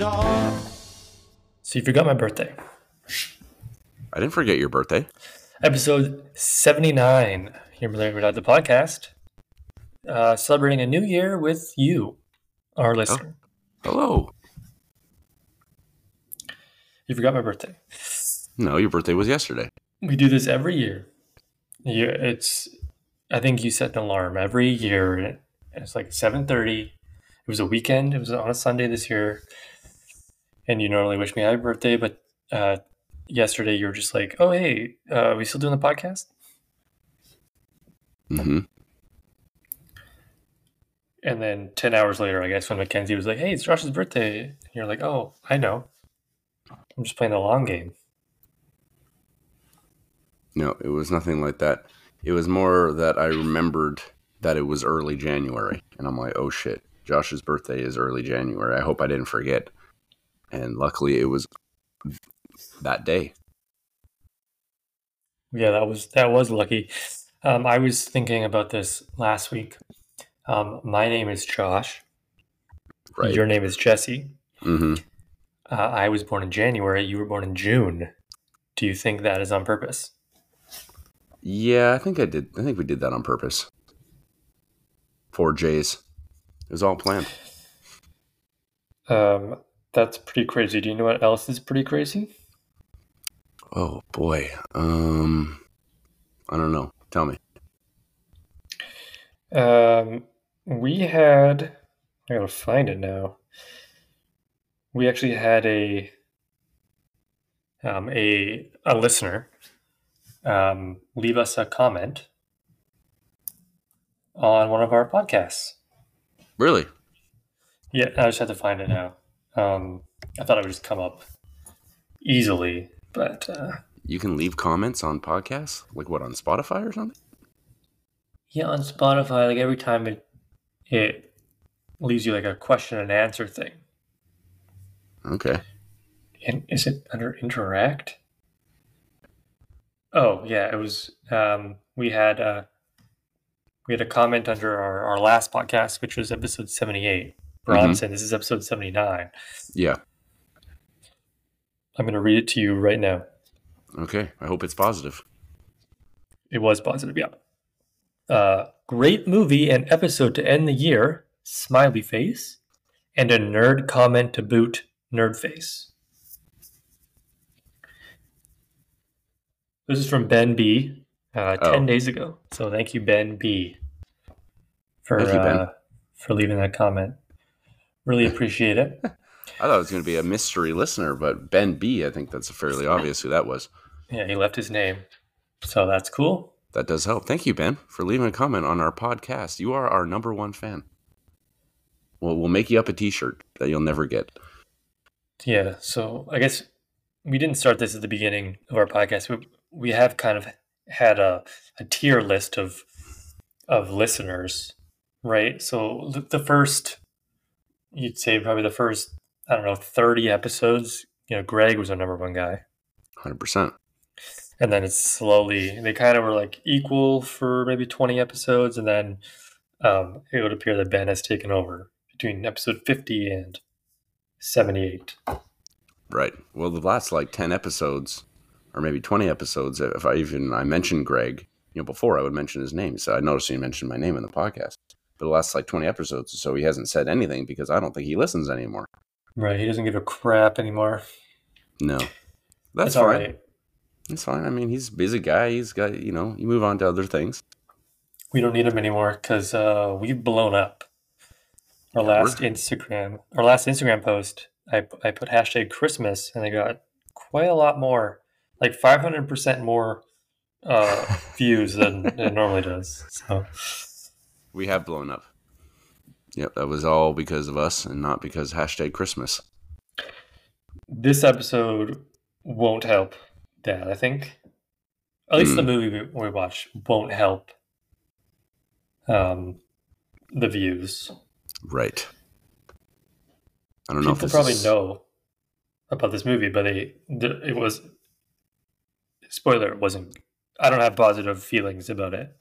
door. So you forgot my birthday. I didn't forget your birthday. Episode 79 here at the podcast. Uh, celebrating a new year with you, our listener. Hello. You forgot my birthday. No, your birthday was yesterday. We do this every year. You, it's, I think you set an alarm every year. And it's like 7.30. It was a weekend. It was on a Sunday this year. And you normally wish me happy birthday, but uh, yesterday you were just like, oh, hey, uh, are we still doing the podcast? Mm-hmm. And then 10 hours later, I guess, when Mackenzie was like, hey, it's Josh's birthday. And you're like, oh, I know. I'm just playing the long game. No, it was nothing like that. It was more that I remembered that it was early January. And I'm like, oh shit, Josh's birthday is early January. I hope I didn't forget. And luckily it was that day. Yeah, that was that was lucky. Um, I was thinking about this last week. Um, my name is Josh. Right. Your name is Jesse. mm-hmm. Uh, I was born in January. You were born in June. Do you think that is on purpose? Yeah, I think I did. I think we did that on purpose. Four J's. It was all planned. Um, that's pretty crazy. Do you know what else is pretty crazy? Oh boy. Um, I don't know. Tell me. Um, we had. I gotta find it now. We actually had a um, a a listener um, leave us a comment on one of our podcasts. Really? Yeah, I just had to find it now. Um, I thought it would just come up easily, but uh, You can leave comments on podcasts, like what on Spotify or something. yeah, on Spotify, like every time it it leaves you like a question and answer thing. Okay. And is it under interact? Oh yeah, it was. Um, we had uh, we had a comment under our, our last podcast, which was episode seventy eight. Bronson, this is episode seventy nine. Yeah. I'm going to read it to you right now. Okay. I hope it's positive. It was positive, yeah. Uh, great movie and episode to end the year. Smiley face, and a nerd comment to boot. Nerd face. This is from Ben B. Uh, ten Oh. days ago. So thank you, Ben B. For Thank you, Ben. uh, for leaving that comment. Really appreciate it. I thought it was going to be a mystery listener, but Ben B. I think that's fairly obvious who that was. Yeah, he left his name, so that's cool. That does help. Thank you, Ben, for leaving a comment on our podcast. You are our number one fan. Well, we'll make you up a T-shirt that you'll never get. Yeah, so I guess we didn't start this at the beginning of our podcast. We, we have kind of had a, a tier list of of listeners, right? So the, the first, you'd say probably the first, I don't know, 30 episodes, you know, Greg was our number one guy. Hundred percent. And then it's slowly, they kind of were like equal for maybe 20 episodes. And then um, it would appear that Ben has taken over between episode 50 and 78. Right. Well, the last like ten episodes, or maybe twenty episodes, if I even I mentioned Greg, you know, before I would mention his name. So I noticed he mentioned my name in the podcast. But the last like twenty episodes or so, he hasn't said anything because I don't think he listens anymore. Right. He doesn't give a crap anymore. No, that's It's fine. right. It's fine. I mean, he's a busy guy. He's got you know, you move on to other things. We don't need him anymore because uh, we've blown up. Our Yeah, last we're- Instagram, our last Instagram post, I, I put hashtag Christmas and I got quite a lot more, like 500% more uh, views than it normally does. So, We have blown up. Yep, that was all because of us and not because hashtag Christmas. this episode won't help that, I think. At least the Hmm. movie we, watch won't help um, the views. Right. I don't know if People this probably is- know about this movie, but they it was spoiler. It wasn't. I don't have positive feelings about it.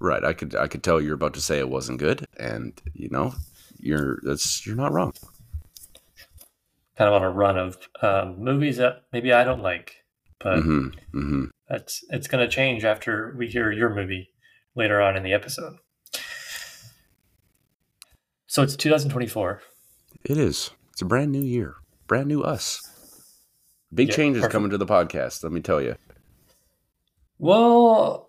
Right. I could I could tell you're about to say it wasn't good, and you know, you're that's you're not wrong. kind of on a run of um, movies that maybe I don't like, but hmm hmm that's it's going to change after we hear your movie later on in the episode. So it's 2024. It is. It's a brand new year. Brand new us. Big Yeah, changes perfect. coming to the podcast, let me tell you. Well,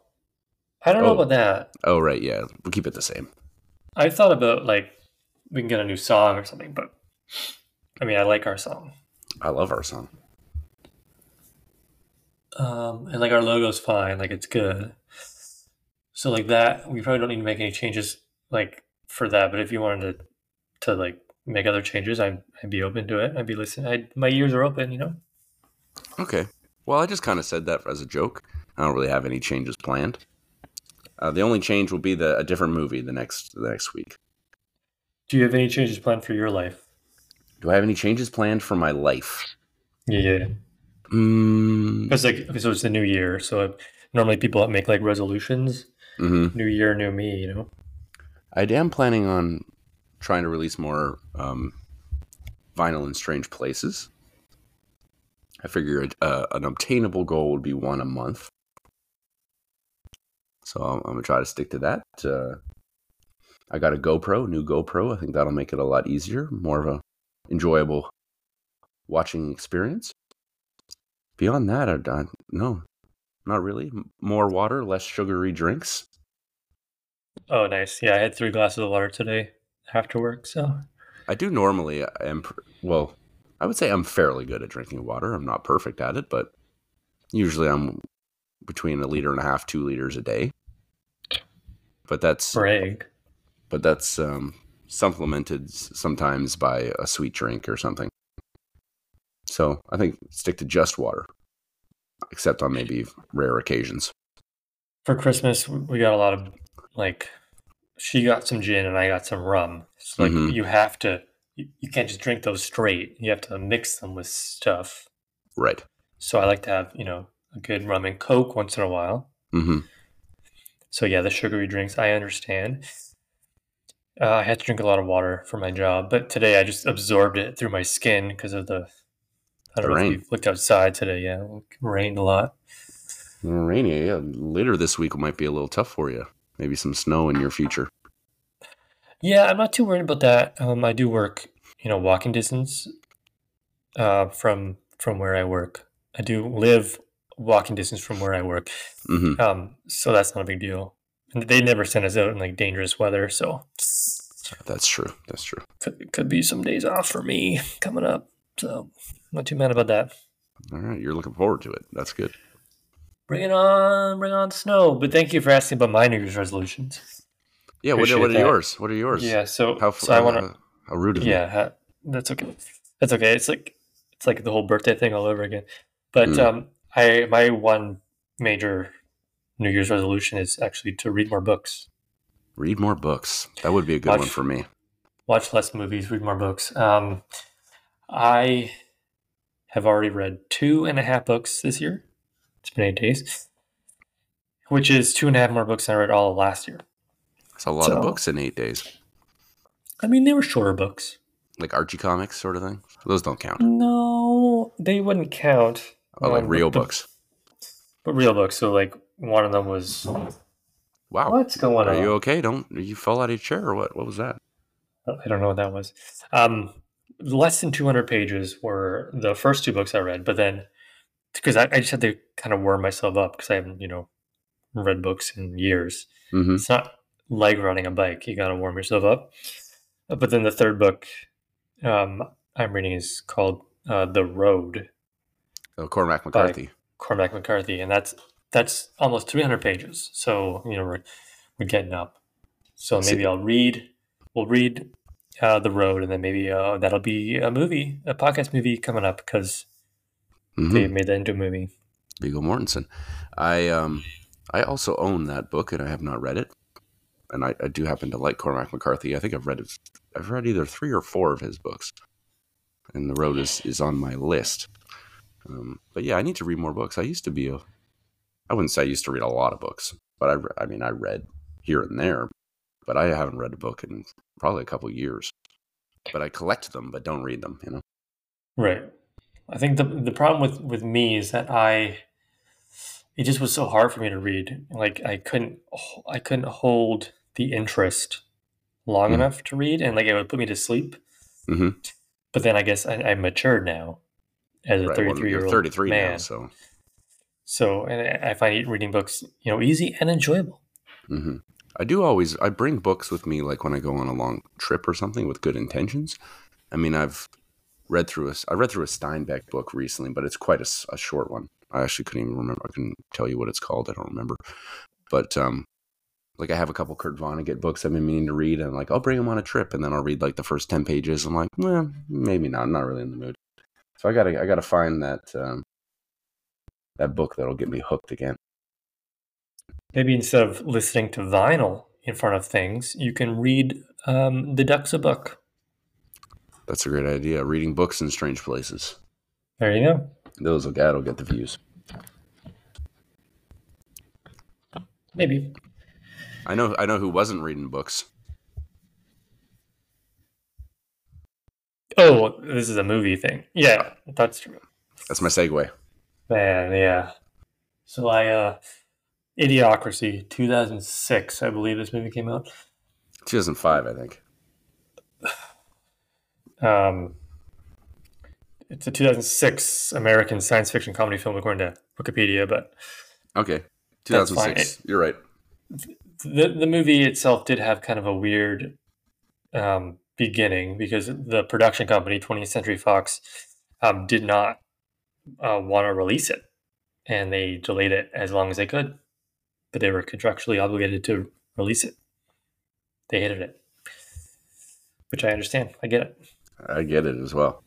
I don't know Oh. about that. Oh, right. Yeah. We'll keep it the same. I thought about like we can get a new song or something, but I mean, I like our song. I love our song. Um, and like our logo's fine, like it's good. So like that, we probably don't need to make any changes like for that. But if you wanted to, to like make other changes, I'd, I'd be open to it. I'd be listening. I'd, my ears are open, you know. Okay. Well, I just kind of said that as a joke. I don't really have any changes planned. Uh, the only change will be the a different movie the next the next week. Do you have any changes planned for your life? Do I have any changes planned for my life? Yeah, Mm, because like so it's the new year. So normally people make like resolutions. hmm New year, new me. You know. I am planning on trying to release more um, vinyl in strange places. I figure uh, an obtainable goal would be one a month. So I'm, I'm gonna try to stick to that. Uh, I got a GoPro, new GoPro. I think that'll make it a lot easier, more of a enjoyable watching experience. Beyond that, I, I no, not really. More water, less sugary drinks. Oh, nice. Yeah, I had three glasses of water today after work. So I do normally. I am well. I would say I'm fairly good at drinking water. I'm not perfect at it, but usually I'm between a liter and a half, two liters a day. But that's brag. but that's um, supplemented sometimes by a sweet drink or something. So I think stick to just water, except on maybe rare occasions. For Christmas, we got a lot of like. She got some gin and I got some rum. So like Mhm. you have to, you, you can't just drink those straight. You have to mix them with stuff. Right. So I like to have you know a good rum and coke once in a while. hmm So yeah, the sugary drinks I understand. Uh, I had to drink a lot of water for my job, but today I just absorbed it through my skin because of the. I don't know rain. if you've looked outside today. Yeah, it rained a lot. Rainy. Yeah. Later this week might be a little tough for you. Maybe some snow in your future. Yeah, I'm not too worried about that. Um, I do work, you know, walking distance uh, from from where I work. I do live walking distance from where I work, hmm um, so that's not a big deal. And they never send us out in like dangerous weather, so That's true. That's true. could could be some days off for me coming up. So not too mad about that. All right, you're looking forward to it. That's good. Bring it on, bring on snow. But thank you for asking about my New Year's resolutions. Yeah. What, what are that. yours? What are yours? Yeah, so How, so I want to. uh, how rude of. Yeah, ha- that's okay. That's okay. It's like it's like the whole birthday thing all over again. But Mm. um, I my one major New Year's resolution is actually to read more books, Read more books. That would be a good Watch- one for me. watch less movies, read more books. Um, I have already read two and a half books this year. It's been eight days, which is two and a half more books than I read all of last year. It's a lot So- of books in eight days. I mean, they were shorter books. Like Archie comics, sort of thing. Those don't count. No, they wouldn't count. Oh, like Um, real but- books. But real books. So like one of them was Wow. what's going Are on? Are you okay? Don't you fall out of your chair or what? What was that? I don't know what that was. Um, less than 200 pages were the first two books I read, but then because I, I just had to kind of warm myself up because I haven't, you know, read books in years. Mm-hmm. It's not like riding a bike; you got to warm yourself up. But then the third book um, I'm reading is called uh, "The Road," Oh, Cormac McCarthy. Cormac McCarthy, and that's that's almost 300 pages. So you know we're we're getting up. So See- maybe I'll read. We'll read uh, the road, and then maybe uh, that'll be a movie, a podcast movie coming up because Mhm. they made that into a movie. Viggo Mortensen. I um I also own that book and I have not read it. And I, I do happen to like Cormac McCarthy. I think I've read it, I've read either three or four of his books. And The Road is, is on my list. Um, but yeah, I need to read more books. I used to be a I wouldn't say I used to read a lot of books, but I, I mean I read here and there, but I haven't read a book in probably a couple years. But I collect them but don't read them, you know. Right. I think the the problem with with me is that I it just was so hard for me to read. Like I couldn't I couldn't hold the interest long Mhm. enough to read, and like it would put me to sleep. hmm But then I guess I, I'm matured now as a Right. 33 Well, year you're old 33 man. now, so. So, and I find reading books, you know, easy and enjoyable. hmm I do always. I bring books with me, like when I go on a long trip or something with good intentions. I mean, I've read through a. I read through a Steinbeck book recently, but it's quite a, a short one. I actually couldn't even remember. I couldn't tell you what it's called. I don't remember. But um, like I have a couple Kurt Vonnegut books I've been meaning to read, and like I'll bring them on a trip, and then I'll read like the first ten pages. I'm like, well, maybe not. I'm not really in the mood. So I gotta. I gotta find that. Um, that book that'll get me hooked again. Maybe instead of listening to vinyl in front of things, you can read um, The Duck's a Book. That's a great idea. Reading books in strange places. There you go. Those will that'll get the views. Maybe. I know I know who wasn't reading books. Oh, this is a movie thing. Yeah, that's true. That's my segue. Man, yeah. So I, uh, Idiocracy, 2006, I believe this movie came out. 2005, I think. Um, it's a 2006 American science fiction comedy film, according to Wikipedia. But Okay. That's fine. 2006. You're right. the the movie itself did have kind of a weird um, beginning because the production company, 20th Century Fox, um, did not uh, want to release it, and they delayed it as long as they could. But they were contractually obligated to release it. They hated it, which I understand. I get it. I get it as well.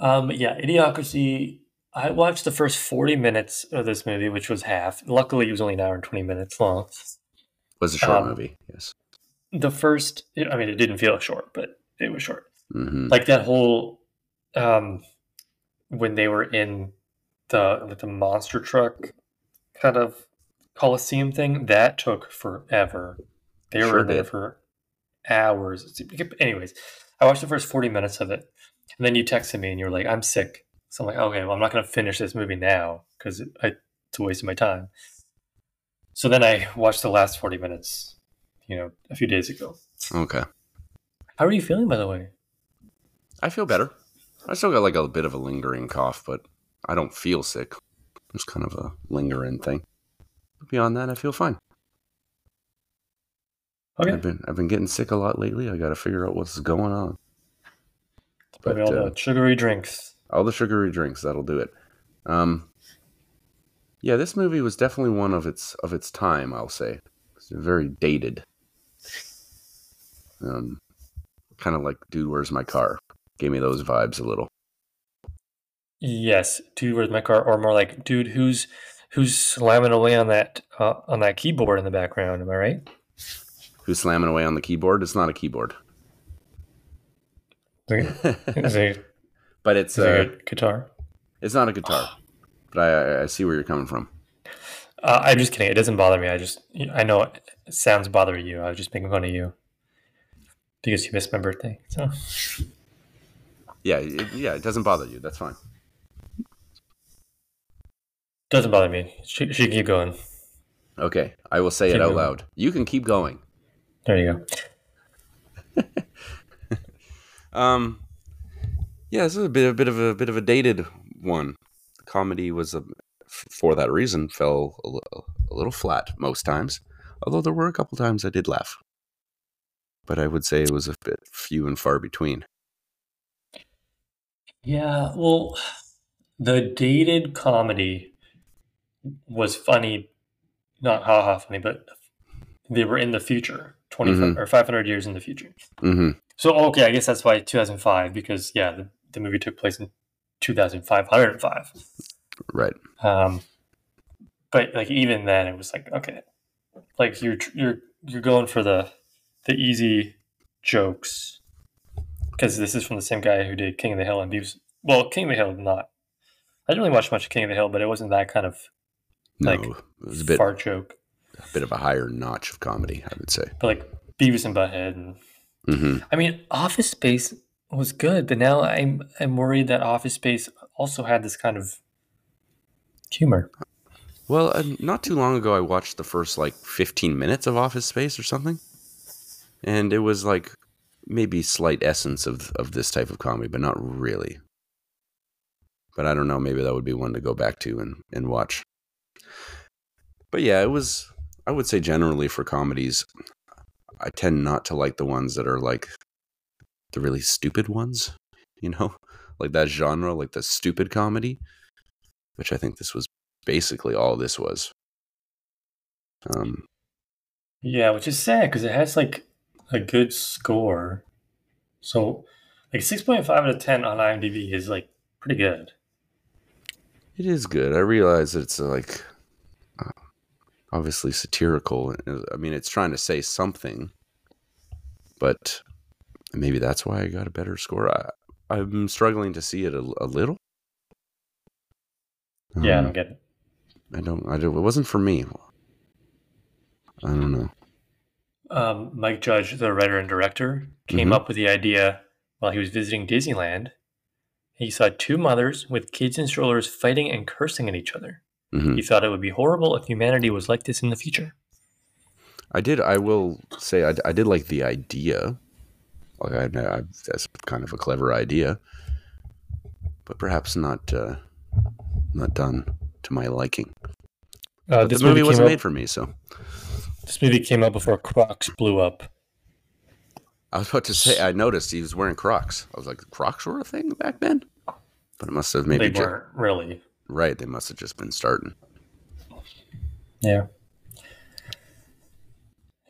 Um, yeah, Idiocracy. I watched the first 40 minutes of this movie, which was half. Luckily, it was only an hour and 20 minutes long. It was a short Um, movie. Yes. The first, I mean, it didn't feel short, but it was short. hmm Like that whole, um, when they were in the like the monster truck kind of coliseum thing, that took forever. They Sure were in there for hours. Anyways, I watched the first 40 minutes of it, and then you texted me and you were like, "I'm sick." So I'm like, "Okay, well, I'm not going to finish this movie now because it's a waste of my time." So then I watched the last 40 minutes, you know, a few days ago. Okay. How are you feeling, by the way? I feel better. I still got like a bit of a lingering cough, but I don't feel sick. It's kind of a lingering thing. Beyond that, I feel fine. Okay. I've been I've been getting sick a lot lately. I got to figure out what's going on. But, all uh, the sugary drinks. all the sugary drinks that'll do it um yeah this movie was definitely one of its of its time i'll say it's very dated um kind of like dude where's my car gave me those vibes a little Yes, dude, where's my car? Or more like, dude, who's who's slamming away on that uh, on that keyboard in the background? Am I right? who's slamming away on the keyboard it's not a keyboard Is it, but it's is it uh, a guitar? it's not a guitar but I, I i see where you're coming from Uh, I'm just kidding. It doesn't bother me. I just I know it sounds bothering you. I was just making fun of you because you missed my birthday. So yeah it, yeah it doesn't bother you that's fine doesn't bother me. She, she keep going. okay i will say Keep it out going. loud you can keep going There you go. Um, yeah, this is a bit, a bit of a bit of a dated one. The comedy was a, for that reason fell a, li- a little flat most times. Although there were a couple times I did laugh, but I would say it was a bit few and far between. Yeah, well, the dated comedy was funny, not ha ha funny, but they were in the future, 20 Mhm. or 500 years in the future. hmm So, okay, I guess that's why 2005, because, yeah, the, the movie took place in 2505. Right. Um, but, like, even then, it was like, okay, like, you're, you're, you're going for the, the easy jokes, because this is from the same guy who did King of the Hill and Beavis. Well, King of the Hill, not. I didn't really watch much of King of the Hill, but it wasn't that kind of No, Like, it was a bit fart joke. a bit of a higher notch of comedy, I would say. But like Beavis and Butthead, and hmm I mean, Office Space was good, but now I'm I'm worried that Office Space also had this kind of humor. Well, uh, not too long ago, I watched the first like 15 minutes of Office Space or something, and it was like maybe slight essence of of this type of comedy, but not really. But I don't know. Maybe that would be one to go back to and and watch. But yeah, it was. I would say generally for comedies, I tend not to like the ones that are like the really stupid ones. You know, like that genre, like the stupid comedy, which I think this was basically all this was. Um, Yeah, which is sad because it has like a good score. So, like six point five out of ten on IMDb is like pretty good. it is good. I realize that it's uh, like uh, obviously satirical. I mean, it's trying to say something, but maybe that's why I got a better score. I, I'm struggling to see it a, a little. Yeah, I Um, don't get it. I don't. I don't. It wasn't for me. I don't know. Um, Mike Judge, the writer and director, came Mhm. up with the idea while he was visiting Disneyland. He saw two mothers with kids in strollers fighting and cursing at each other. hmm He thought it would be horrible if humanity was like this in the future. I did. I will say I, I did like the idea. Like I, I, that's kind of a clever idea, but perhaps not uh, not done to my liking. Uh, this the movie, came wasn't out- made for me, so This movie came out before Crocs blew up. I was about to say. I noticed he was wearing Crocs. I was like, Crocs were a thing back then, but it must have maybe they ju- weren't really. right. They must have just been starting. Yeah.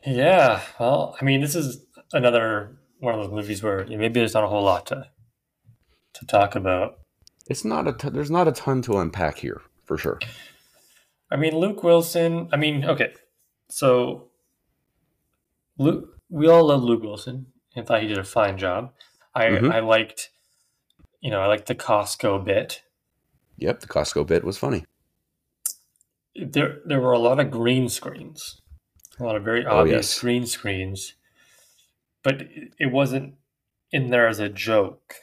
Yeah. Well, I mean, this is another one of those movies where you know, maybe there's not a whole lot to to talk about. It's not a. T- there's not a ton to unpack here for sure. I mean, Luke Wilson. I mean, okay, so Luke. We all love Luke Wilson and thought he did a fine job. I Mhm. I liked, you know, I liked the Costco bit. Yep, the Costco bit was funny. There there were a lot of green screens, a lot of very Oh, obvious yes. green screens, but it it wasn't in there as a joke.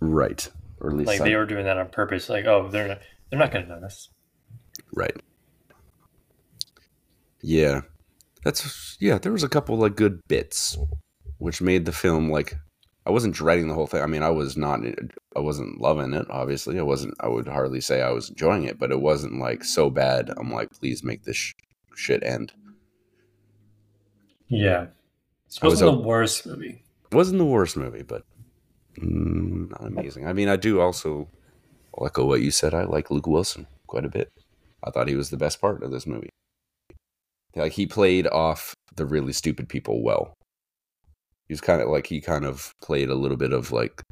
Right, or at least Like I- they were doing that on purpose. Like, oh, they're not they're not going to notice. Right. Yeah. That's yeah, there was a couple like good bits which made the film like I wasn't dreading the whole thing. I mean, I was not I wasn't loving it, obviously. I wasn't I would hardly say I was enjoying it, but it wasn't like so bad. I'm like, please make this sh- shit end. Yeah, this was wasn't o- the worst movie. It wasn't the worst movie, but mm, not amazing. I mean, I do also I'll echo what you said. I like Luke Wilson quite a bit. I thought he was the best part of this movie. Like he played off the really stupid people well. He was kind of like he kind of played a little bit of like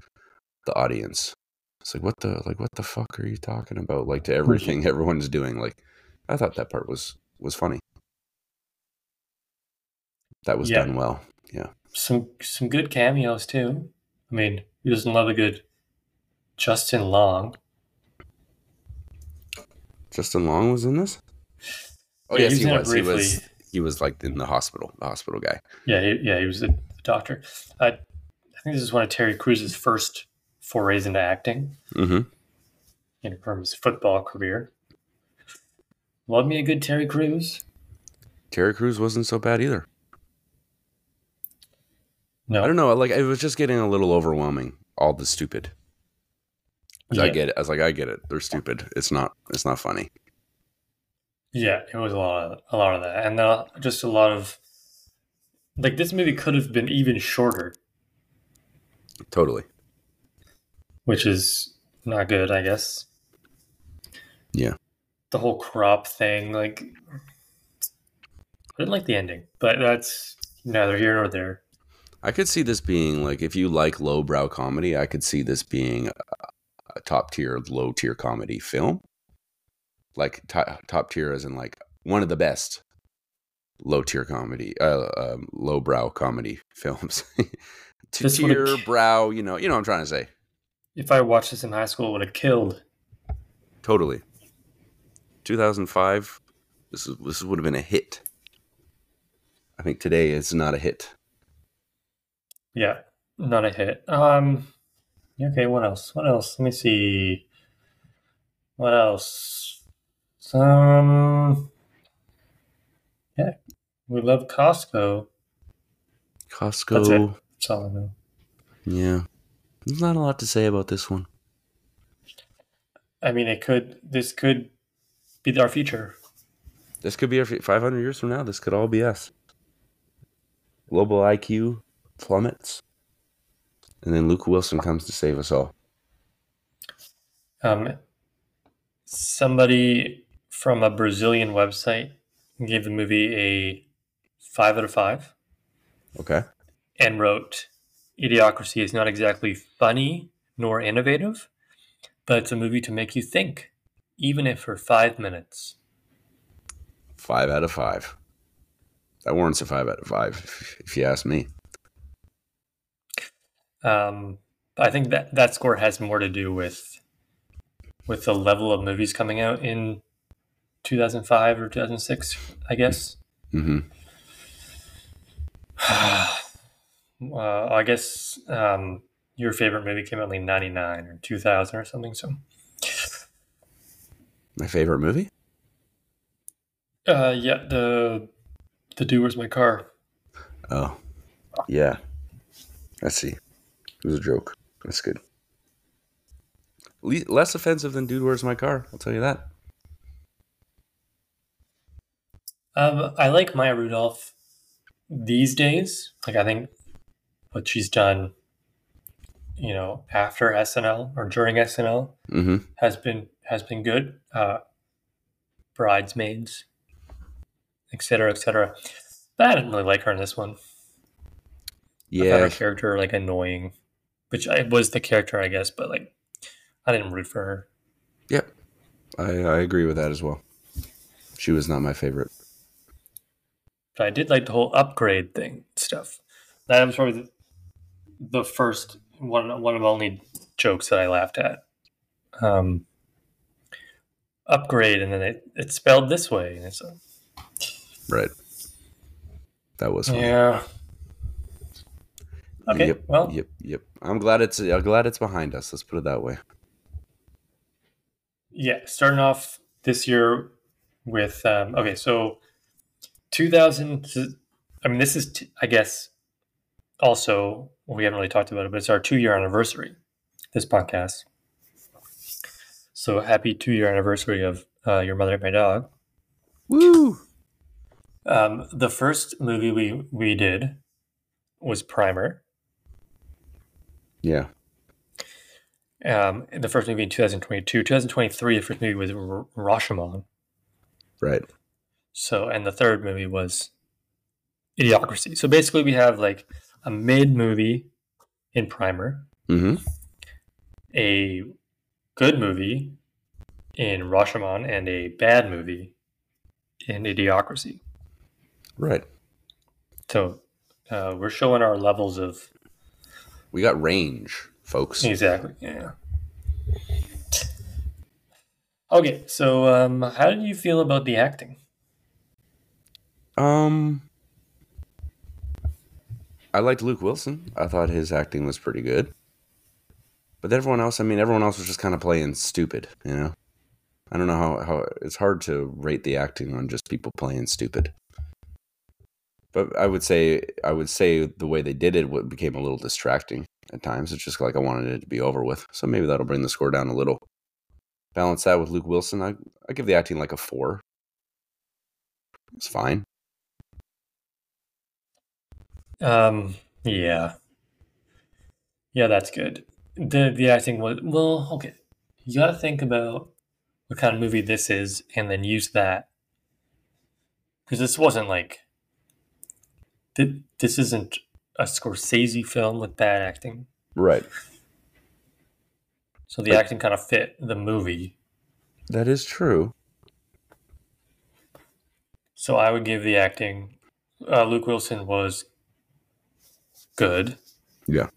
the audience. It's like what the like what the fuck are you talking about? Like to everything everyone's doing. Like I thought that part was was funny. That was Yeah. done well. Yeah. Some some good cameos too. I mean, who doesn't love a good Justin Long? Justin Long was in this. Oh Yeah, yes, he was he was. He was. briefly. He was like in the hospital, the hospital guy. Yeah, he, yeah, he was a doctor. I, I think this is one of Terry Crews' first forays into acting Mm-hmm. you know, from his football career. Love me a good Terry Crews. Terry Crews wasn't so bad either. No, I don't know. Like it was just getting a little overwhelming. All the stupid. 'Cause I get it. I was like, I get it. They're stupid. It's not. It's not funny. Yeah, it was a lot, of, a lot of that, and uh, just a lot of like this movie could have been even shorter, Totally. which is not good, I guess. Yeah. The whole crop thing, like, I didn't like the ending, but that's neither here nor there. I could see this being like if you like lowbrow comedy, I could see this being a, a top tier, low tier comedy film. Like to- top tier, as in like one of the best low tier comedy, uh, um, lowbrow comedy films. to This would've tier brow, you know, you know what I'm trying to say. If I watched this in high school, it would have killed. Totally. 2005. This is this would have been a hit. I think today it's not a hit. Yeah, not a hit. Um, okay, what else? What else? Let me see. What else? Um, yeah, we love Costco. Costco. That's it. That's all I know. Yeah. There's not a lot to say about this one. I mean, it could. This could be our future. This could be our 500 years from now. This could all be us. Global IQ plummets. And then Luke Wilson comes to save us all. Um, somebody from a Brazilian website gave the movie a five out of five Okay. and wrote, "Idiocracy is not exactly funny nor innovative, but it's a movie to make you think, even if for five minutes." Five out of five. That warrants a five out of five, if, you ask me. Um, I think that that score has more to do with with the level of movies coming out in 2005 or 2006, I guess. hmm uh, I guess um, your favorite movie came out in like 99 or 2000 or something. So, My favorite movie? uh, yeah, the the Do Where's My Car? Oh, yeah. I see. It was a joke. That's good. Le- less offensive than Dude, Where's My Car? I'll tell you that. Um, I like Maya Rudolph these days. Like, I think what she's done, you know, after SNL or during SNL hmm has been has been good. Uh, Bridesmaids, etc., etc. But I didn't really like her in this one. I Yeah. her character like annoying, which I was the character, I guess, but like I didn't root for her. Yep. I, I agree with that as well. She was not my favorite. But I did like the whole upgrade thing stuff. That was probably the, the first one one of only jokes that I laughed at. Um, upgrade, and then it, it's spelled this way, and it's Right. That was fun. yeah. Okay, Yep. well, Yep. Yep. I'm glad it's I'm glad it's behind us. Let's put it that way. Yeah, starting off this year with um, okay, so 2000. I mean, this is t- I guess also we haven't really talked about it, but it's our two year anniversary. This podcast. So happy two year anniversary of uh, your mother and my dog. Woo! Um, the first movie we we did was Primer. Yeah. Um, the first movie in 2022. 2023, the first movie was R- Rashomon. Right. So, and the third movie was Idiocracy. So basically, we have like a mid movie in Primer, Mm-hmm. a good movie in Rashomon, and a bad movie in Idiocracy. Right. So uh, we're showing our levels of We got range, folks. exactly. Yeah. Okay, so um, how did you feel about the acting? Um I liked Luke Wilson. I thought his acting was pretty good. But everyone else, I mean, everyone else was just kind of playing stupid, you know? I don't know how, how it's hard to rate the acting on just people playing stupid. But I would say I would say the way they did it what became a little distracting at times. It's just like I wanted it to be over with. So maybe that'll bring the score down a little. Balance that with Luke Wilson. I I give the acting like a four. It's fine. Um, yeah, yeah, that's good. the The acting was well, okay. You got to think about what kind of movie this is, and then use that because this wasn't like thi- this isn't a Scorsese film with bad acting. Right. So the Like- acting kind of fit the movie. That is true. So I would give the acting. Uh, Luke Wilson was good. Yeah.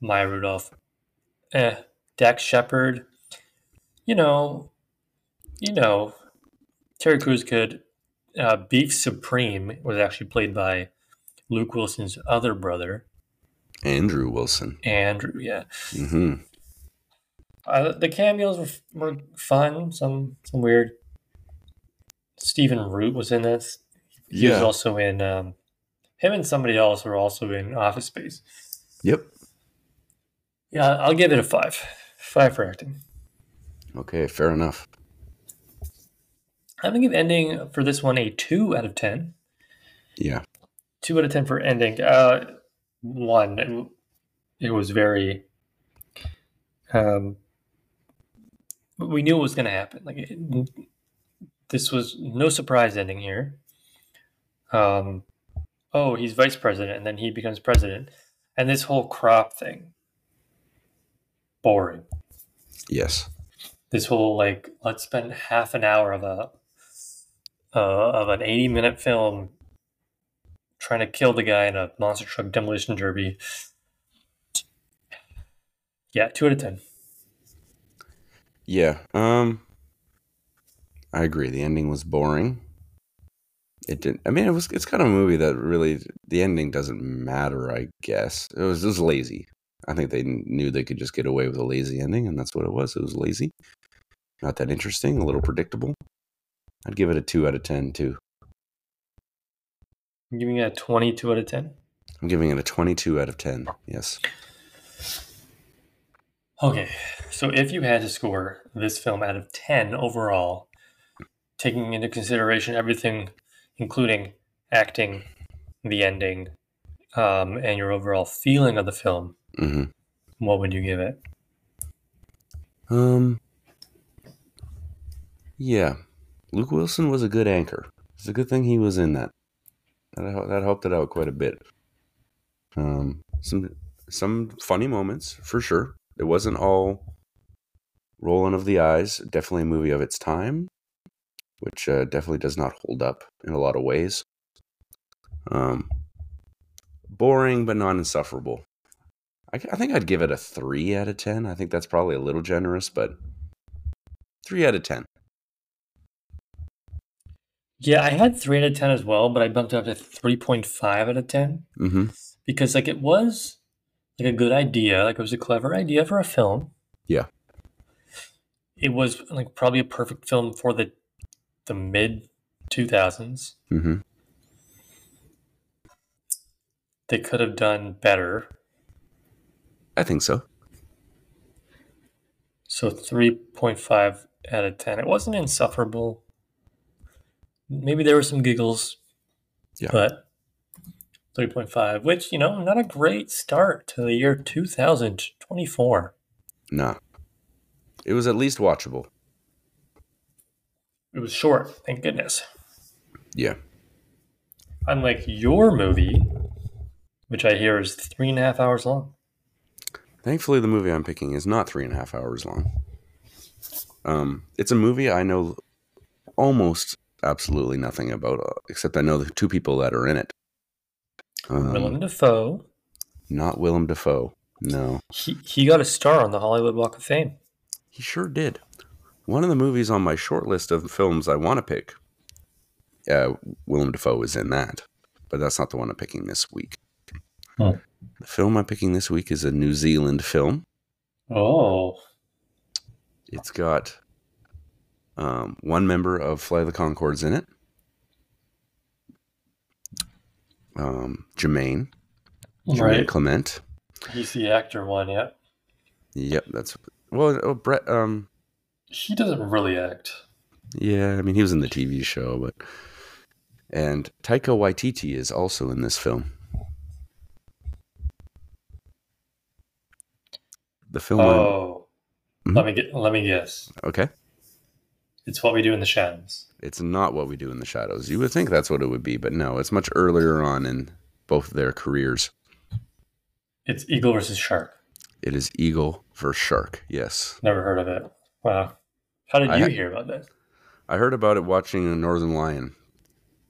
Maya Rudolph, eh. Dax Shepard, you know, you know, Terry Crews could. Uh, Beef Supreme was actually played by Luke Wilson's other brother, Andrew Wilson. Andrew, yeah. hmm Uh, the cameos were, were fun. Some some weird. Stephen Root was in this. He was also in. Um, him and somebody else were also in Office Space. Yep. Yeah, I'll give it a five. Five for acting. Okay, fair enough. I'm gonna give ending for this one a two out of ten. Yeah. Two out of ten for ending. Uh, one, it, it was very. Um, we knew it was gonna happen. Like it, this was no surprise ending here. Um, oh, he's vice president, and then he becomes president, and this whole crop thing. Boring. Yes. this whole like let's spend half an hour of a uh, of an 80 minute film trying to kill the guy in a monster truck demolition derby yeah two out of ten Yeah. Um I agree. The ending was boring. It didn't I mean it was it's kind of a movie that really the ending doesn't matter, I guess. It was it was lazy. I think they knew they could just get away with a lazy ending and that's what it was. It was lazy. Not that interesting, a little predictable. I'd give it a 2 out of 10 too. I'm giving it a 22 out of 10 I'm giving it a 22 out of 10. Yes. okay so if you had to score this film out of 10 overall taking into consideration everything including acting the ending um, and your overall feeling of the film Mhm. what would you give it Um. Yeah, Luke Wilson was a good anchor. It's a good thing he was in that. That that helped it out quite a bit. Um, some some funny moments for sure. It wasn't all rolling of the eyes. Definitely a movie of its time, which uh, definitely does not hold up in a lot of ways. Um, boring but not insufferable. I, I think I'd give it a three out of ten. I think that's probably a little generous, but three out of ten. Yeah, I had three out of ten as well, but I bumped it up to three point five out of ten Mm-hmm. because like it was like a good idea, like it was a clever idea for a film. Yeah. It was like probably a perfect film for the the mid two thousands. Mm-hmm. They could have done better. I think so. So three point five out of ten. It wasn't insufferable. Maybe there were some giggles. Yeah. But three point five, which, you know, not a great start to the year two thousand twenty four. Nah. It was at least watchable. It was short, thank goodness. Yeah. Unlike your movie, which I hear is three and a half hours long. Thankfully, the movie I'm picking is not three and a half hours long. Um, it's a movie I know almost absolutely nothing about, uh, except I know the two people that are in it. Um, Willem Dafoe. Not Willem Dafoe. No, He, he got a star on the Hollywood Walk of Fame. he sure did. One of the movies on my short list of films I want to pick, uh, Willem Dafoe is in that, but that's not the one I'm picking this week. Oh. The film I'm picking this week is a New Zealand film. Oh. It's got um, one member of Fly the Conchords in it. Um, Jermaine, Jermaine Right. Clement. He's the actor one, yeah. Yep, that's well. Oh, Brett. Um, He doesn't really act. yeah, I mean he was in the TV show, but and Taika Waititi is also in this film. The film. Oh. Mhm. Let me get let me guess. okay, It's what we do in the shadows. it's not what we do in the shadows. You would think that's what it would be, but no, it's much earlier on in both their careers. It's Eagle versus Shark. It is Eagle versus Shark. Yes. Never heard of it. Wow. How did I you hear about that? I heard about it watching a Northern Lion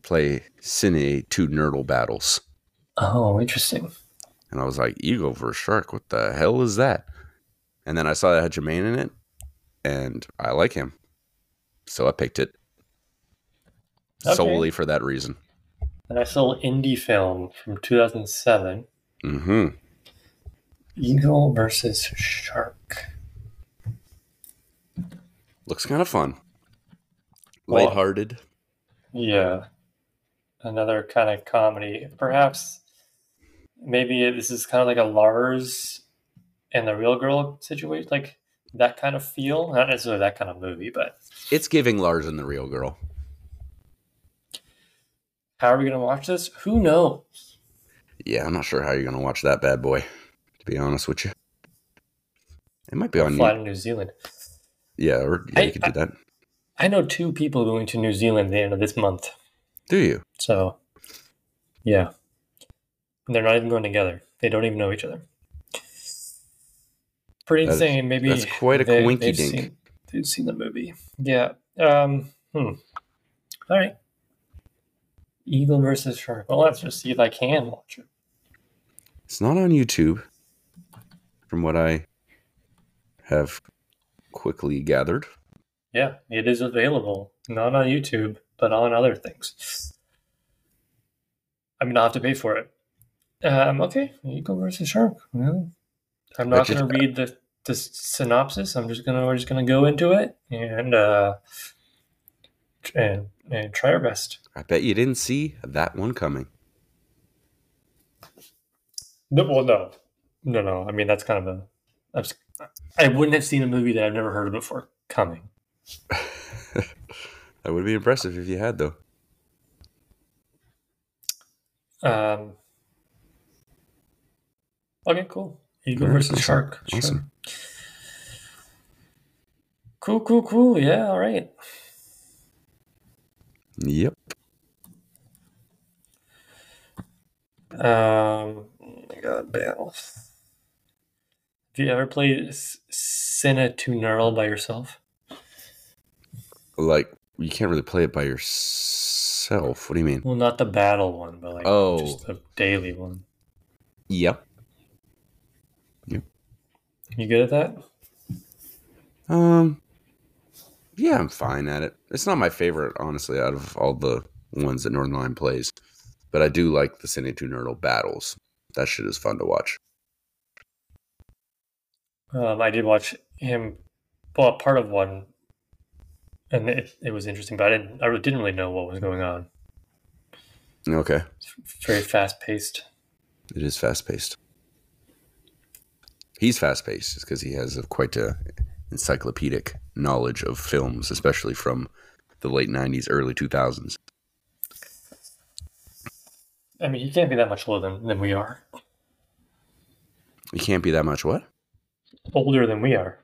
play Cine2Nerdle battles. Oh, interesting. And I was like, Eagle versus Shark, what the hell is that? And then I saw it had Jermaine in it, and I like him. So I picked it Okay. solely for that reason. A nice little indie film from 2007. Mm hmm. Eagle versus shark. Looks kind of fun. Well- Lighthearted. Yeah. Another kind of comedy. Perhaps maybe this is kind of like a Lars and the real girl situation, like that kind of feel. Not necessarily that kind of movie, but It's giving Lars and the real girl. how are we going to watch this? Who knows? Yeah, I'm not sure how you're gonna watch that bad boy. To be honest with you, it might be on. Fly to New Zealand. Yeah, or yeah, I- you could do that. I know two people going to New Zealand at the end of this month. Do you? So, yeah. They're not even going together. They don't even know each other. Pretty That's- insane. Maybe that's quite a they- coinky they've dink. Seen, they've seen the movie. Yeah. Um. Hmm. All right. Eagle versus shark. Well, let's just see if I can watch it. It's not on YouTube, from what I have quickly gathered. Yeah, it is available. Not on YouTube, but on other things. I mean, I'll have to pay for it. Um, okay, Eagle versus Shark. Well, I'm not to read the, the synopsis. I'm just gonna we're just gonna go into it and uh, and and try our best. I bet you didn't see that one coming. No, well, no, no, no. I mean, that's kind of a. I've, wouldn't have seen a movie that I've never heard of before coming. that would be impressive if you had, though. Um, okay, cool. Eagle Alright, versus awesome, shark. Sure. awesome. Cool, cool, cool. Yeah, all right. Yep. Um, I got battles. Have you ever played S- Cine2Nerdle by yourself? Like you can't really play it by yourself. What do you mean? Well, not the battle one, but like Oh. just the daily one. Yep. Yep. You good at that? Um. Yeah, I'm fine at it. It's not my favorite, honestly, out of all the ones that Northern Line plays. But I do like the Cine2Nerdle battles. That shit is fun to watch. Um, I did watch him, well, part of one, and it, it was interesting, but I didn't, I didn't really know what was going on. Okay. It's very fast paced. It is fast paced. He's fast paced because he has a, quite a encyclopedic knowledge of films, especially from the late '90s, early 2000s. I mean, he can't be that much older than, than we are. He can't be that much what? Older than we are.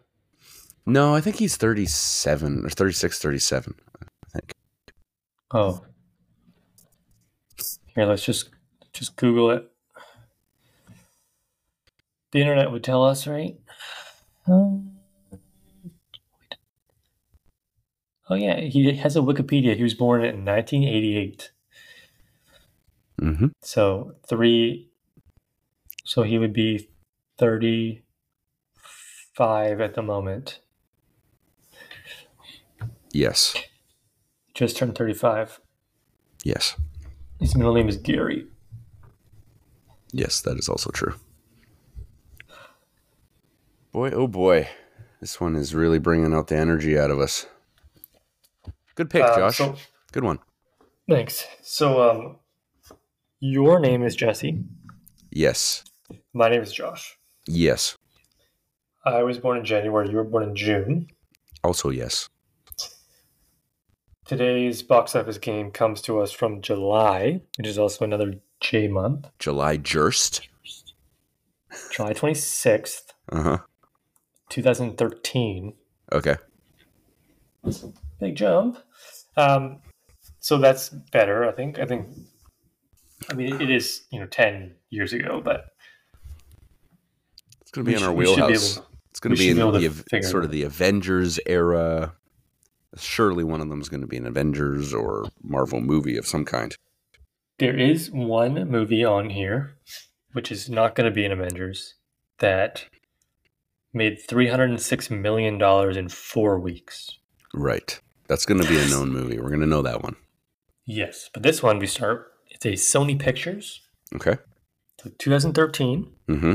No, I think he's 37 or 36, 37. I think. Oh. Here, let's just just Google it. The internet would tell us, right? Um, oh yeah, he has a Wikipedia. He was born in 1988. Mm-hmm. So three. So he would be 35 at the moment. Yes. Just turned 35. Yes. His middle name is Gary. Yes, that is also true. Boy, oh boy. This one is really bringing out the energy out of us. Good pick, Um, Josh. so- Good one. Thanks. So, um, your name is Jesse. Yes. My name is Josh. Yes. I was born in January. You were born in June. Also, yes. Today's box office game comes to us from July, which is also another J month. July Jerst. July 26th, Uh huh. 2013. Okay. Big jump. Um, so that's better, I think. I think, I mean, it is, you know, 10 years ago, but It's going to be We in our should- we should be wheelhouse. It's going to be in the to Av- figure it sort of the Avengers era. Surely one of them is going to be an Avengers or Marvel movie of some kind. There is one movie on here, which is not going to be an Avengers, that made $306 million in four weeks. Right. That's going to be a known movie. We're going to know that one. Yes, but this one we start, it's a Sony Pictures, Okay. so 2013. Mm hmm.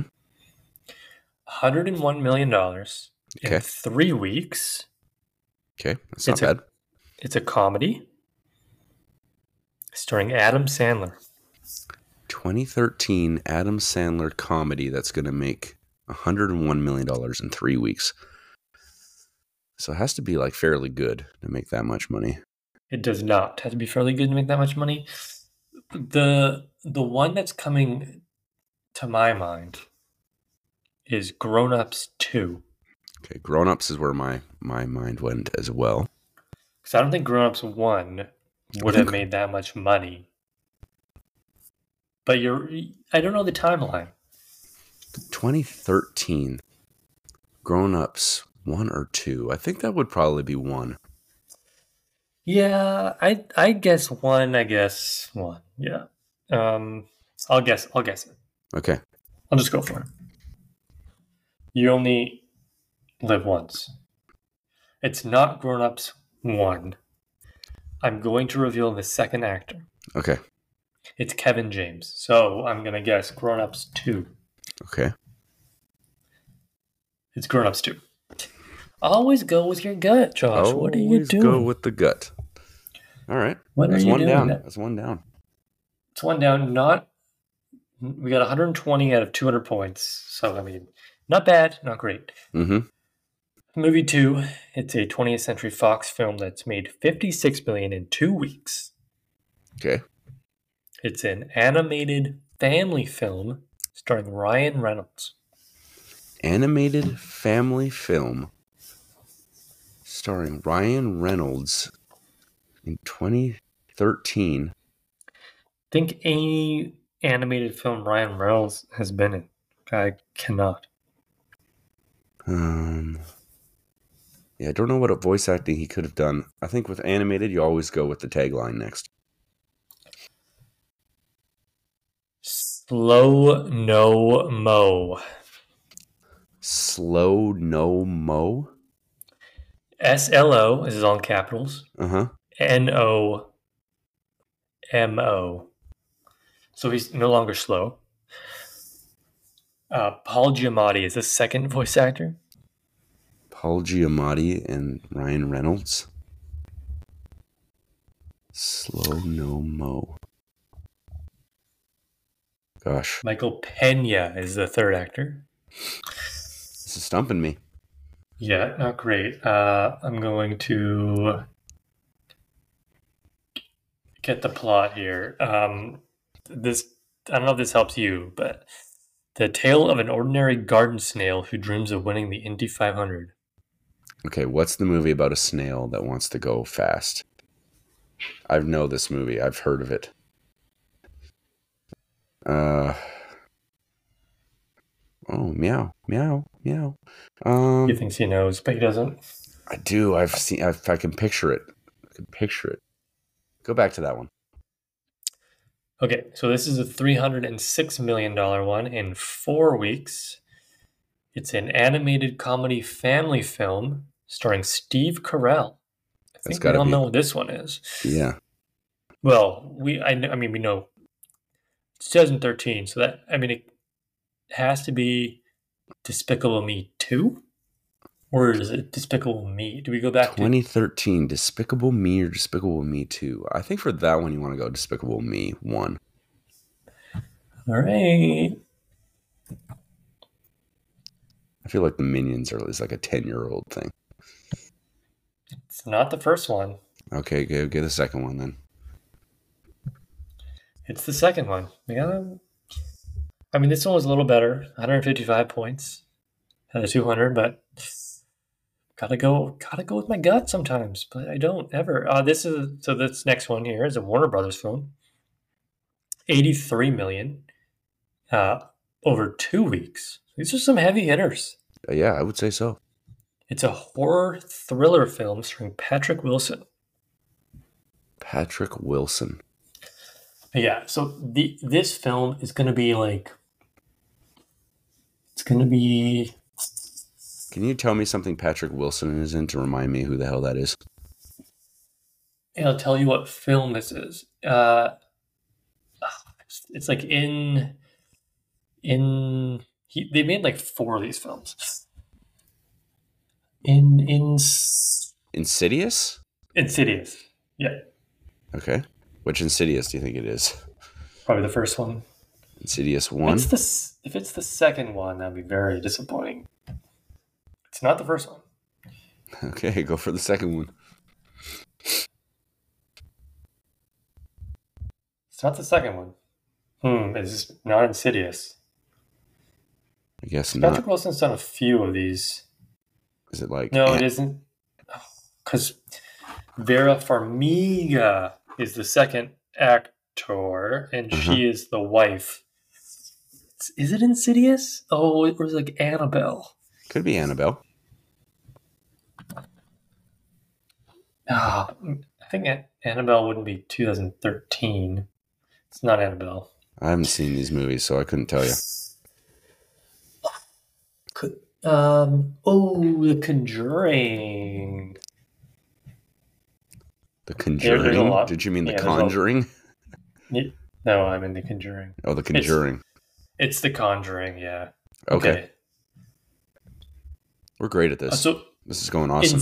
101 million dollars in three weeks. Okay, that's not It's a- bad. It's a comedy starring Adam Sandler. 2013 Adam Sandler comedy that's going to make 101 million dollars in three weeks. So it has to be like fairly good to make that much money. It does not have to be fairly good to make that much money. The the one that's coming to my mind is Grown Ups 2. Okay, Grown Ups is where my my mind went as well. Because I don't think Grown Ups 1 would have made that much money. But you're I don't know the timeline. 2013 Grown Ups one or two. I think that would probably be one. Yeah, I I guess one, I guess one. Yeah. Um I'll guess I'll guess it. Okay, I'll just go for it. You only live once. It's not Grown Ups 1. I'm going to reveal the second actor. okay, It's Kevin James. So I'm going to guess Grown Ups 2. okay. It's Grown Ups 2. Always go with your gut, Josh. what are you Always doing? Go with the gut. All right, What are that's you one doing? down. That- That's one down. It's one down. Not. We got 120 out of 200 points. So, I mean, not bad, not great. Mm-hmm. Movie 2, it's a 20th Century Fox film that's made 56 million in two weeks. Okay. It's an animated family film starring Ryan Reynolds. Animated family film starring Ryan Reynolds in 2013. Think any animated film Ryan Reynolds has been in. I cannot. Um, yeah, I don't know what voice acting he could have done. I think with animated, you always go with the tagline next. Slow No Mo. Slow No Mo. S L O, is all capitals. Uh huh. N O M O. So he's no longer slow. Uh, Paul Giamatti is the second voice actor. Paul Giamatti and Ryan Reynolds. Slow No Mo. Gosh, Michael Pena is the third actor. this is stumping me. Yeah, not great. Uh, I'm going to get the plot here. Um, this I don't know if this helps you, but the tale of an ordinary garden snail who dreams of winning the Indy 500. Okay, what's the movie about a snail that wants to go fast? I know this movie. I've heard of it. Uh Oh, meow, meow, meow. Um He thinks he knows, but he doesn't. I do. I've seen I've, I can picture it. I can picture it. Go back to that one. Okay, so this is a $306 million one one in four weeks. It's an animated comedy family film starring Steve Carell. I think we all be- know what this one is. Yeah. Well, we I, I mean we know it's 2013, so that I mean it has to be Despicable Me 2 or is it Despicable Me? Do we go back to 2013 Despicable Me or Despicable Me 2. I think for that one you want to go Despicable Me 1. All right. I feel like the Minions are is like a 10-year-old thing. It's not the first one. Okay, go get the second one then. It's the second one. Yeah. I mean, this one was a little better, 155 points out of 200, but gotta go, gotta go with my gut sometimes. But I don't ever. Uh, this is so. This next one here is a Warner Brothers film. 83 million, uh, over two weeks. These are some heavy hitters. Uh, yeah, I would say so. It's a horror thriller film starring Patrick Wilson. Patrick Wilson. Yeah, so the this film is gonna be like it's gonna be Can you tell me something Patrick Wilson is in to remind me who the hell that is? I'll tell you what film this is. Uh it's, like in in he they made like four of these films. In in Insidious. Insidious, yeah, Okay. Which Insidious do you think it is? probably the first one. Insidious If one. it's the if it's the second one, that'd be very disappointing. It's not the first one. Okay, go for the second one. It's not the second one. Hmm, it's not Insidious. I guess Patrick not. Wilson's done a few of these. Is it like No, Ant- it isn't. Because Vera Farmiga is the second actor, and Uh-huh. she is the wife. It's- Is it Insidious? Oh, it was like Annabelle. could be Annabelle? Ah, I think Annabelle wouldn't be 2013. It's not Annabelle. I haven't seen these movies, so I couldn't tell you. Could, um. Oh, The Conjuring. The Conjuring. Did you mean the Yeah, a- Conjuring? No, I mean The Conjuring. Oh, the Conjuring. It's The Conjuring. Yeah. Okay. we're great at Uh, this. so this is going awesome.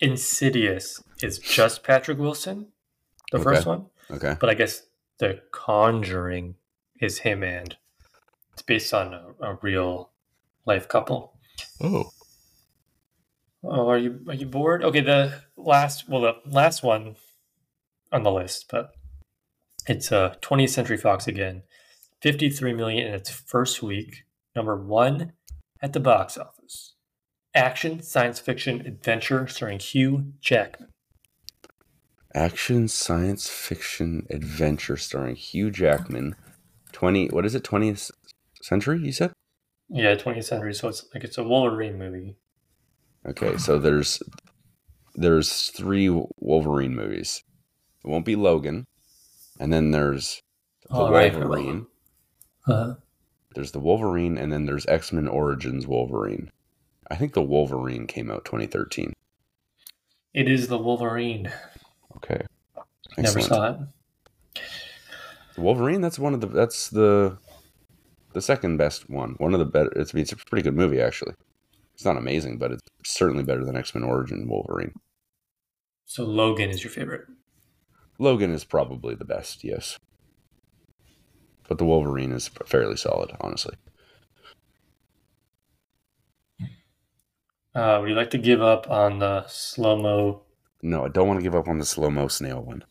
Ins- Insidious is just Patrick Wilson, the Okay. first one, okay. but I guess The Conjuring is him and it's based on a, a real life couple. Oh, Oh, are you are you bored? Okay, the last well the last one on the list, but it's uh 20th Century Fox again. 53 million in its first week. Number 1 at the box office. Action, science fiction, adventure starring Hugh Jackman. action, science fiction, adventure starring Hugh Jackman. Twenty. What is it? Twentieth century? You said. Yeah, 20th century, so it's like it's a Wolverine movie. Okay, so there's there's three Wolverine movies. It won't be Logan, and then there's the All right. Wolverine. Uh, There's the Wolverine, and then there's X Men Origins Wolverine. I think the Wolverine came out 2013. it is the Wolverine. Okay, Never saw it. The Wolverine. That's one of the. That's the the second best one. One of the better. It's, it's a pretty good movie actually. It's not amazing, but it's certainly better than X Men Origin Wolverine. So Logan is your favorite. Logan is probably the best, yes. But the Wolverine is fairly solid, honestly. Uh, would you like to give up on the slow mo? No, I don't want to give up on the slow mo snail one.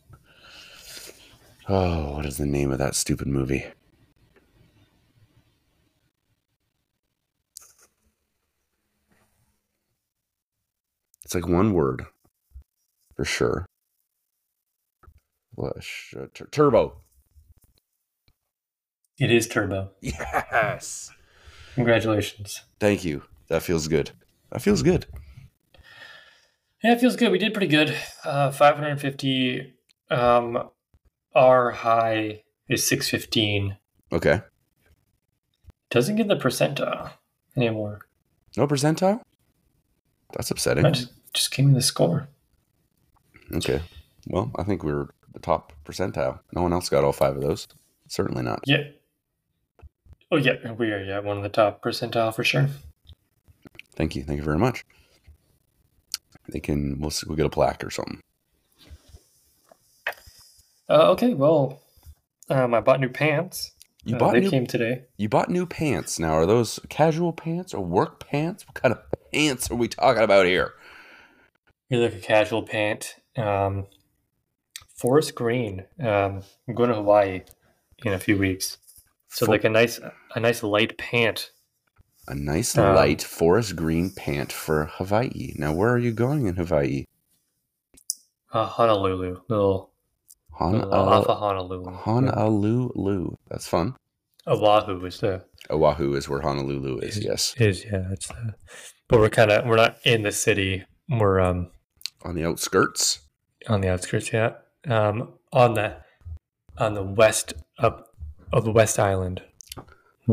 Oh, what is the name of that stupid movie? It's like one word, for sure. Uh, tur- turbo. It is Turbo. Yes. Congratulations. Thank you. That feels good. That feels good. Yeah, it feels good. We did pretty good. Uh, 550. Um, our high is 615. Okay. Doesn't get the percentile anymore. No percentile? That's upsetting. I just, just gave me the score. Okay. Well, I think we are the top percentile. No one else got all five of those. Certainly not. Yeah. Oh, yeah. We are, yeah, one of the top percentile for sure. Thank you. Thank you very much. They can. We'll, we'll get a plaque or something. Uh, okay, well, um, I bought new pants. You Uh, bought they new. came today. You bought new pants. Now, are those casual pants or work pants? What kind of pants are we talking about here? You're like a casual pant. Um, forest green. Um, I'm going to Hawaii in a few weeks, so Fo- like a nice, a nice light pant. A nice Um, light forest green pant for Hawaii. Now, where are you going in Hawaii? Uh, Honolulu, little, Hon- little off uh, of Honolulu. Honolulu. That's fun. Oahu is the Oahu is where Honolulu is. Yes, is yeah. It's the, but we're kind of we're not in the city. We're um on the outskirts. on the outskirts. Yeah, um on the on the west of of the West Island.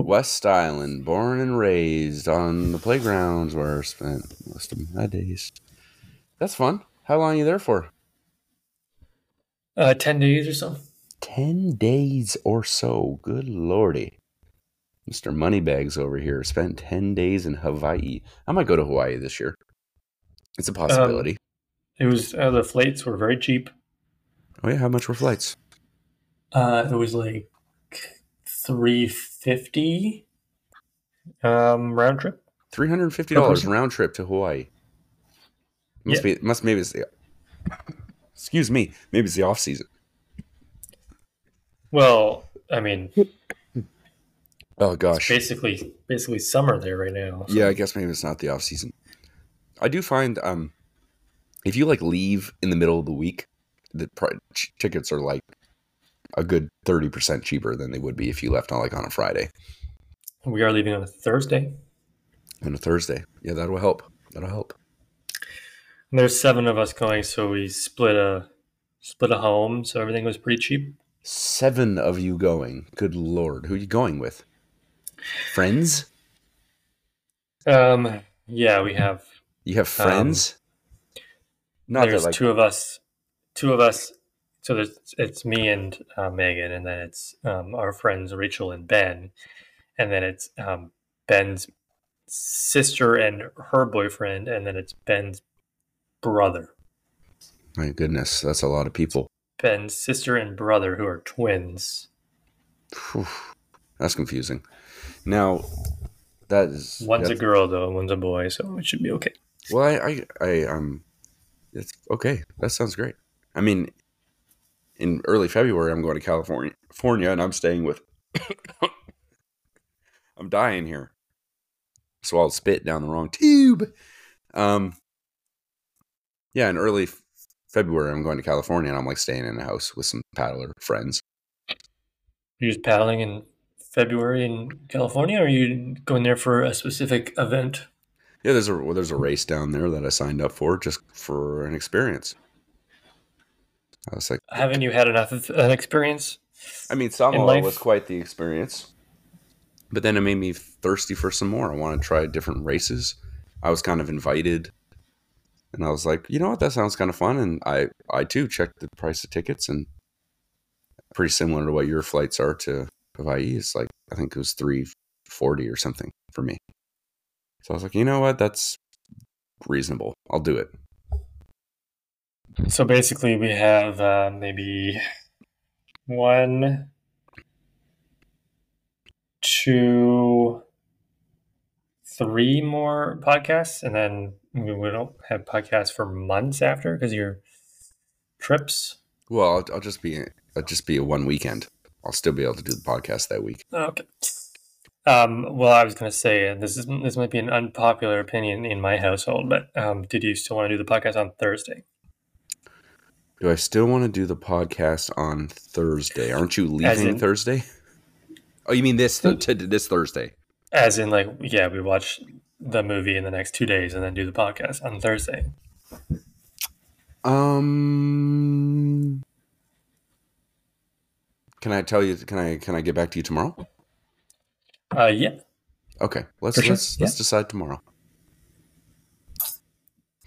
West Island, born and raised on the playgrounds where I spent most of my days. That's fun. How long are you there for? Uh, ten days or so. Ten days or so. Good lordy. Mr. Moneybags over here spent 10 days in Hawaii. I might go to Hawaii this year. It's a possibility. It was uh, the flights were very cheap. oh, yeah. How much were flights? Uh, it was like three fifty um, round trip. $350 person? round trip to Hawaii. Must be, must maybe it's the, excuse me, maybe it's the off season. Well, I mean, Oh, gosh. basically, basically summer there right now. so- Yeah, I guess maybe it's not the off season. I do find um, if you like leave in the middle of the week, the ch- tickets are like a good thirty percent cheaper than they would be if you left on like on a Friday we are leaving on a Thursday. On a Thursday. Yeah, that'll help. That'll help. And there's seven of us going, so we split a split a home, so everything was pretty cheap. Seven of you going. Good lord, who are you going with? Friends? Um, yeah, we have. You have friends? Not that there's like two of us. Two of us. So there's it's me and uh, Megan, and then it's um, our friends Rachel and Ben, and then it's um, Ben's sister and her boyfriend, and then it's Ben's brother. my goodness, that's a lot of people. Ben's sister and brother, who are twins. Phew, that's confusing. Now, that is One's a girl though, one's a boy, so it should be okay. Well, I, I, I, um, it's okay. That sounds great. I mean, in early February, I'm going to California, California, and I'm staying with. I'm dying here. Swallowed spit down the wrong tube. Um, yeah, in early February, I'm going to California, and I'm like staying in a house with some paddler friends. You're you just paddling in February in California, or are you going there for a specific event? Yeah, there's a well, there's a race down there that I signed up for just for an experience. I was like, Haven't you had enough of an experience? I mean, in Samoa was quite the experience, but then it made me thirsty for some more. I want to try different races. I was kind of invited, and I was like, you know what, that sounds kind of fun. And I, I too checked the price of tickets, and pretty similar to what your flights are to Hawaii. It's like I think it was three forty or something for me. So I was like, you know what, that's reasonable. I'll do it. So basically, we have uh, maybe one, two, three more podcasts, and then we we don't have podcasts for months after because your trips. Well, I'll, I'll just be I'll just be a one weekend. I'll still be able to do the podcast that week. Okay. Um, well, I was going to say and this is this might be an unpopular opinion in my household, but um, did you still want to do the podcast on Thursday? Do I still want to do the podcast on Thursday? Aren't you leaving in- Thursday? Oh, you mean this th- to this Thursday? As in, like, yeah, we watch the movie in the next two days and then do the podcast on Thursday. Um, can I tell you? Can I can I get back to you tomorrow? Uh, yeah, Okay, let's sure, let's let's decide tomorrow.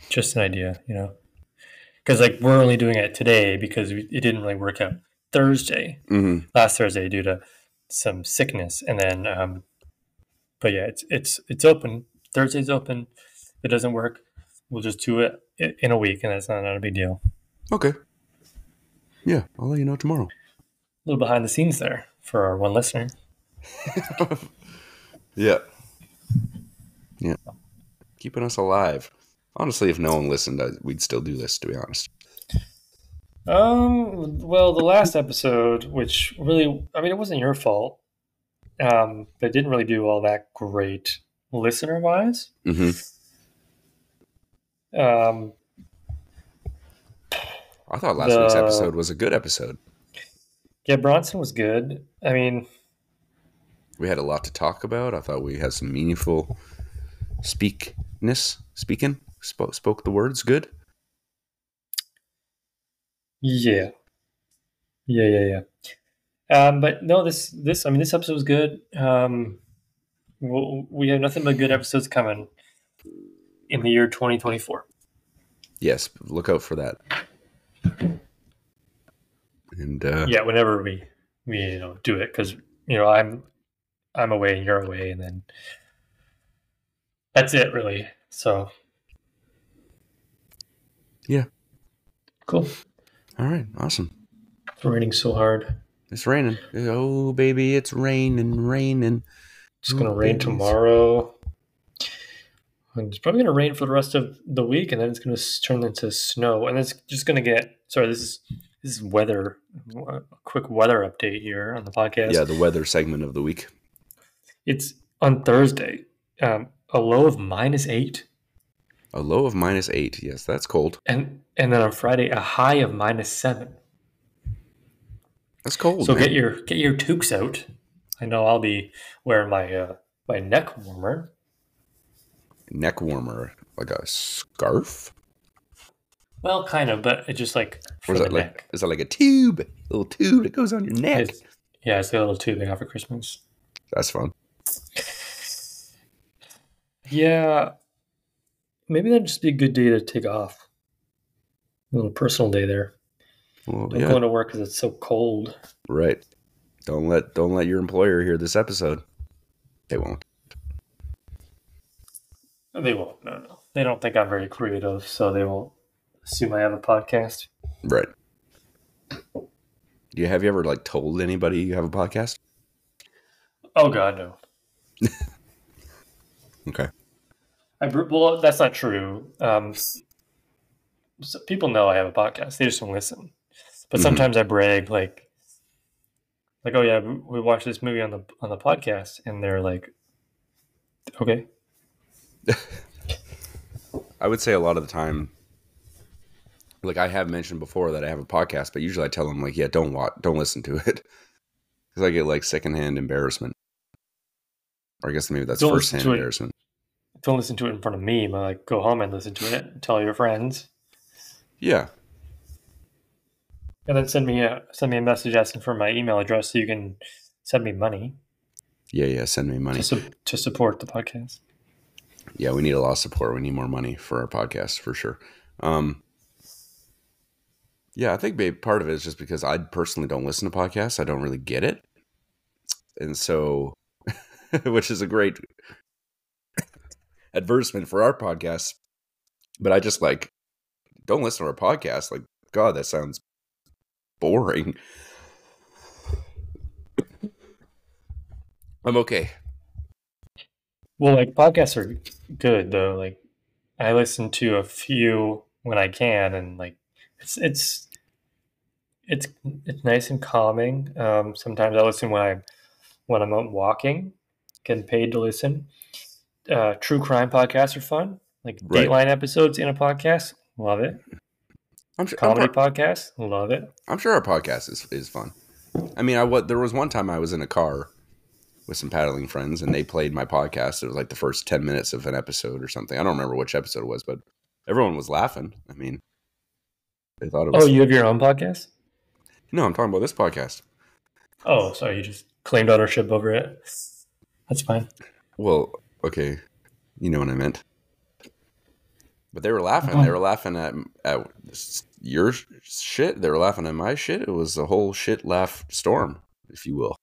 just an idea, you know, because like we're only doing it today because we, it didn't really work out Thursday, hmm last Thursday due to some sickness, and then, um, but yeah, it's it's it's open. Thursday's open. If it doesn't work, we'll just do it in a week, and that's not, not a big deal. Okay. Yeah, I'll let you know tomorrow. A little behind the scenes there for our one listener. Yeah. Yeah. Keeping us alive. Honestly, if no one listened, I, we'd still do this. To be honest. Um. Well, the last episode, which really, I mean, it wasn't your fault, um, but it didn't really do all that great listener wise. hmm Um. I thought last week's episode was a good episode. Yeah, Bronson was good. I mean, We had a lot to talk about. I thought we had some meaningful speakness, speaking, spoke, spoke the words good. yeah, yeah, yeah, yeah. Um, but no, this this I mean, this episode was good. Um, we'll, we have nothing but good episodes coming in the year 2024. Yes, look out for that. And uh, yeah whenever we we you know do it because you know i'm I'm away and you're away, and then that's it, really. So, Yeah. Cool. All right, awesome. It's raining so hard. It's raining. Oh, baby, it's raining, raining. It's gonna Oh, rain babies. tomorrow. And it's probably gonna rain for the rest of the week, and then it's gonna turn into snow, and it's just gonna get. Sorry, this is this is weather. A quick weather update here on the podcast. Yeah, the weather segment of the week. It's on Thursday. Um, a low of minus eight, A low of minus eight. Yes, that's cold. and and then on Friday a high of minus seven. That's cold. so man. get your get your toques out. I know I'll be wearing my uh, my neck warmer. neck warmer, like a scarf. Well, kind of, but it's just like for is the that like neck. is that like a tube? A little tube that goes on your neck. It's- yeah, it's a little tube they out for Christmas. That's fun. Yeah, maybe that'd just be a good day to take off. A little personal day there. Well, Don't yeah, go into work because it's so cold. right. Don't let don't let your employer hear this episode. They won't. They won't. No, no. They don't think I'm very creative, so they won't assume I have a podcast. Right. Do you have you ever like told anybody you have a podcast? Oh God, no. Okay. I well, that's not true. Um, so people know I have a podcast. They just don't listen. But Mhm. sometimes I brag, like, like, oh yeah, we watched this movie on the on the podcast, and they're like, okay, I would say a lot of the time, like I have mentioned before that I have a podcast, but usually I tell them like, yeah, don't watch, don't listen to it, because I get like secondhand embarrassment. Or I guess maybe that's Don't firsthand embarrassment. Don't listen to it in front of me. But like, go home and listen to it. Tell your friends, Yeah, and then send me a send me a message asking for my email address so you can send me money yeah, yeah. Send me money. to su- to support the podcast. Yeah, we need a lot of support. We need more money for our podcast for sure. Um, yeah, I think maybe part of it is just because I personally don't listen to podcasts. I don't really get it, and so, which is a great advertisement for our podcast. But I just like don't listen to our podcast. Like, God, that sounds boring. I'm okay. Well, like podcasts are good though. Like I listen to a few when I can, and like it's it's it's it's nice and calming. Um, sometimes I listen when I'm when I'm out walking, getting paid to listen. Uh, true crime podcasts are fun. Like Right. Dateline episodes in a podcast, love it. I'm sure. I'm Comedy pro- podcast, love it. I'm sure our podcast is, is fun. I mean, I what there was one time I was in a car with some paddling friends, and they played my podcast. It was like the first ten minutes of an episode or something. I don't remember which episode it was, but everyone was laughing. I mean, they thought it was. Oh, you have your own podcast? no, I'm talking about this podcast. Oh, sorry, you just claimed ownership over it. That's fine. Well, okay, you know what I meant. But they were laughing. Uh-huh. They were laughing at at your shit. They were laughing at my shit. It was a whole shit laugh storm, if you will.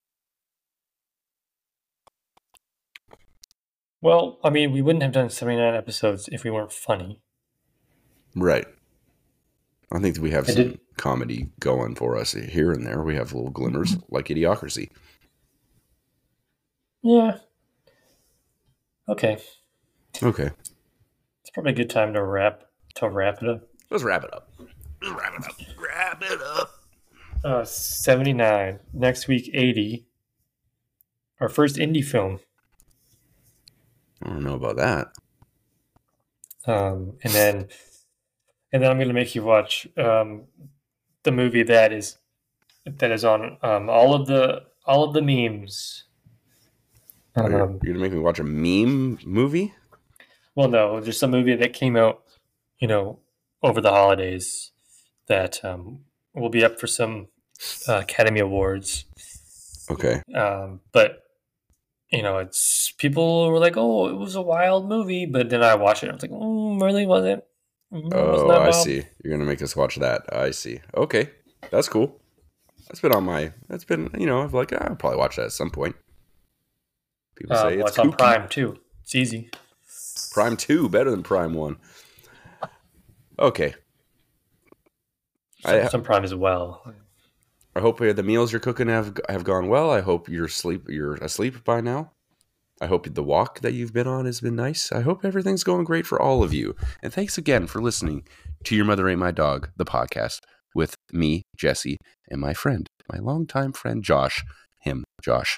Well, I mean, we wouldn't have done 79 episodes if we weren't funny. Right. I think that we have I some did- comedy going for us here and there. We have little glimmers like Idiocracy. Yeah. Okay. Okay. It's probably a good time to wrap to wrap it up. Let's wrap it up. Let's wrap it up. Wrap it up. Uh 79. Next week 80. Our first indie film. I don't know about that. Um and then and then I'm going to make you watch um the movie that is that is on um all of the all of the memes. You're, you're Um, gonna make me watch a meme movie? Well, no, just a movie that came out, you know, over the holidays that um, will be up for some uh, Academy Awards. Okay. Um, but you know, it's people were like, "Oh, it was a wild movie," but then I watched it, and I was like, mm, "Really wasn't." Mm, Oh, I wild." see. You're gonna make us watch that. I see. Okay, that's cool. That's been on my. That's been you know. I've like I'll probably watch that at some point. People Uh, say well, it's, it's on. Prime too. It's easy. Prime two better than Prime one. Okay, Some, I- some Prime as well. I hope the meals you're cooking have have gone well. I hope you're sleep you're asleep by now. I hope the walk that you've been on has been nice. I hope everything's going great for all of you. And thanks again for listening to Your Mother Ain't My Dog, the podcast with me, Jesse, and my friend, my longtime friend Josh, him, Josh.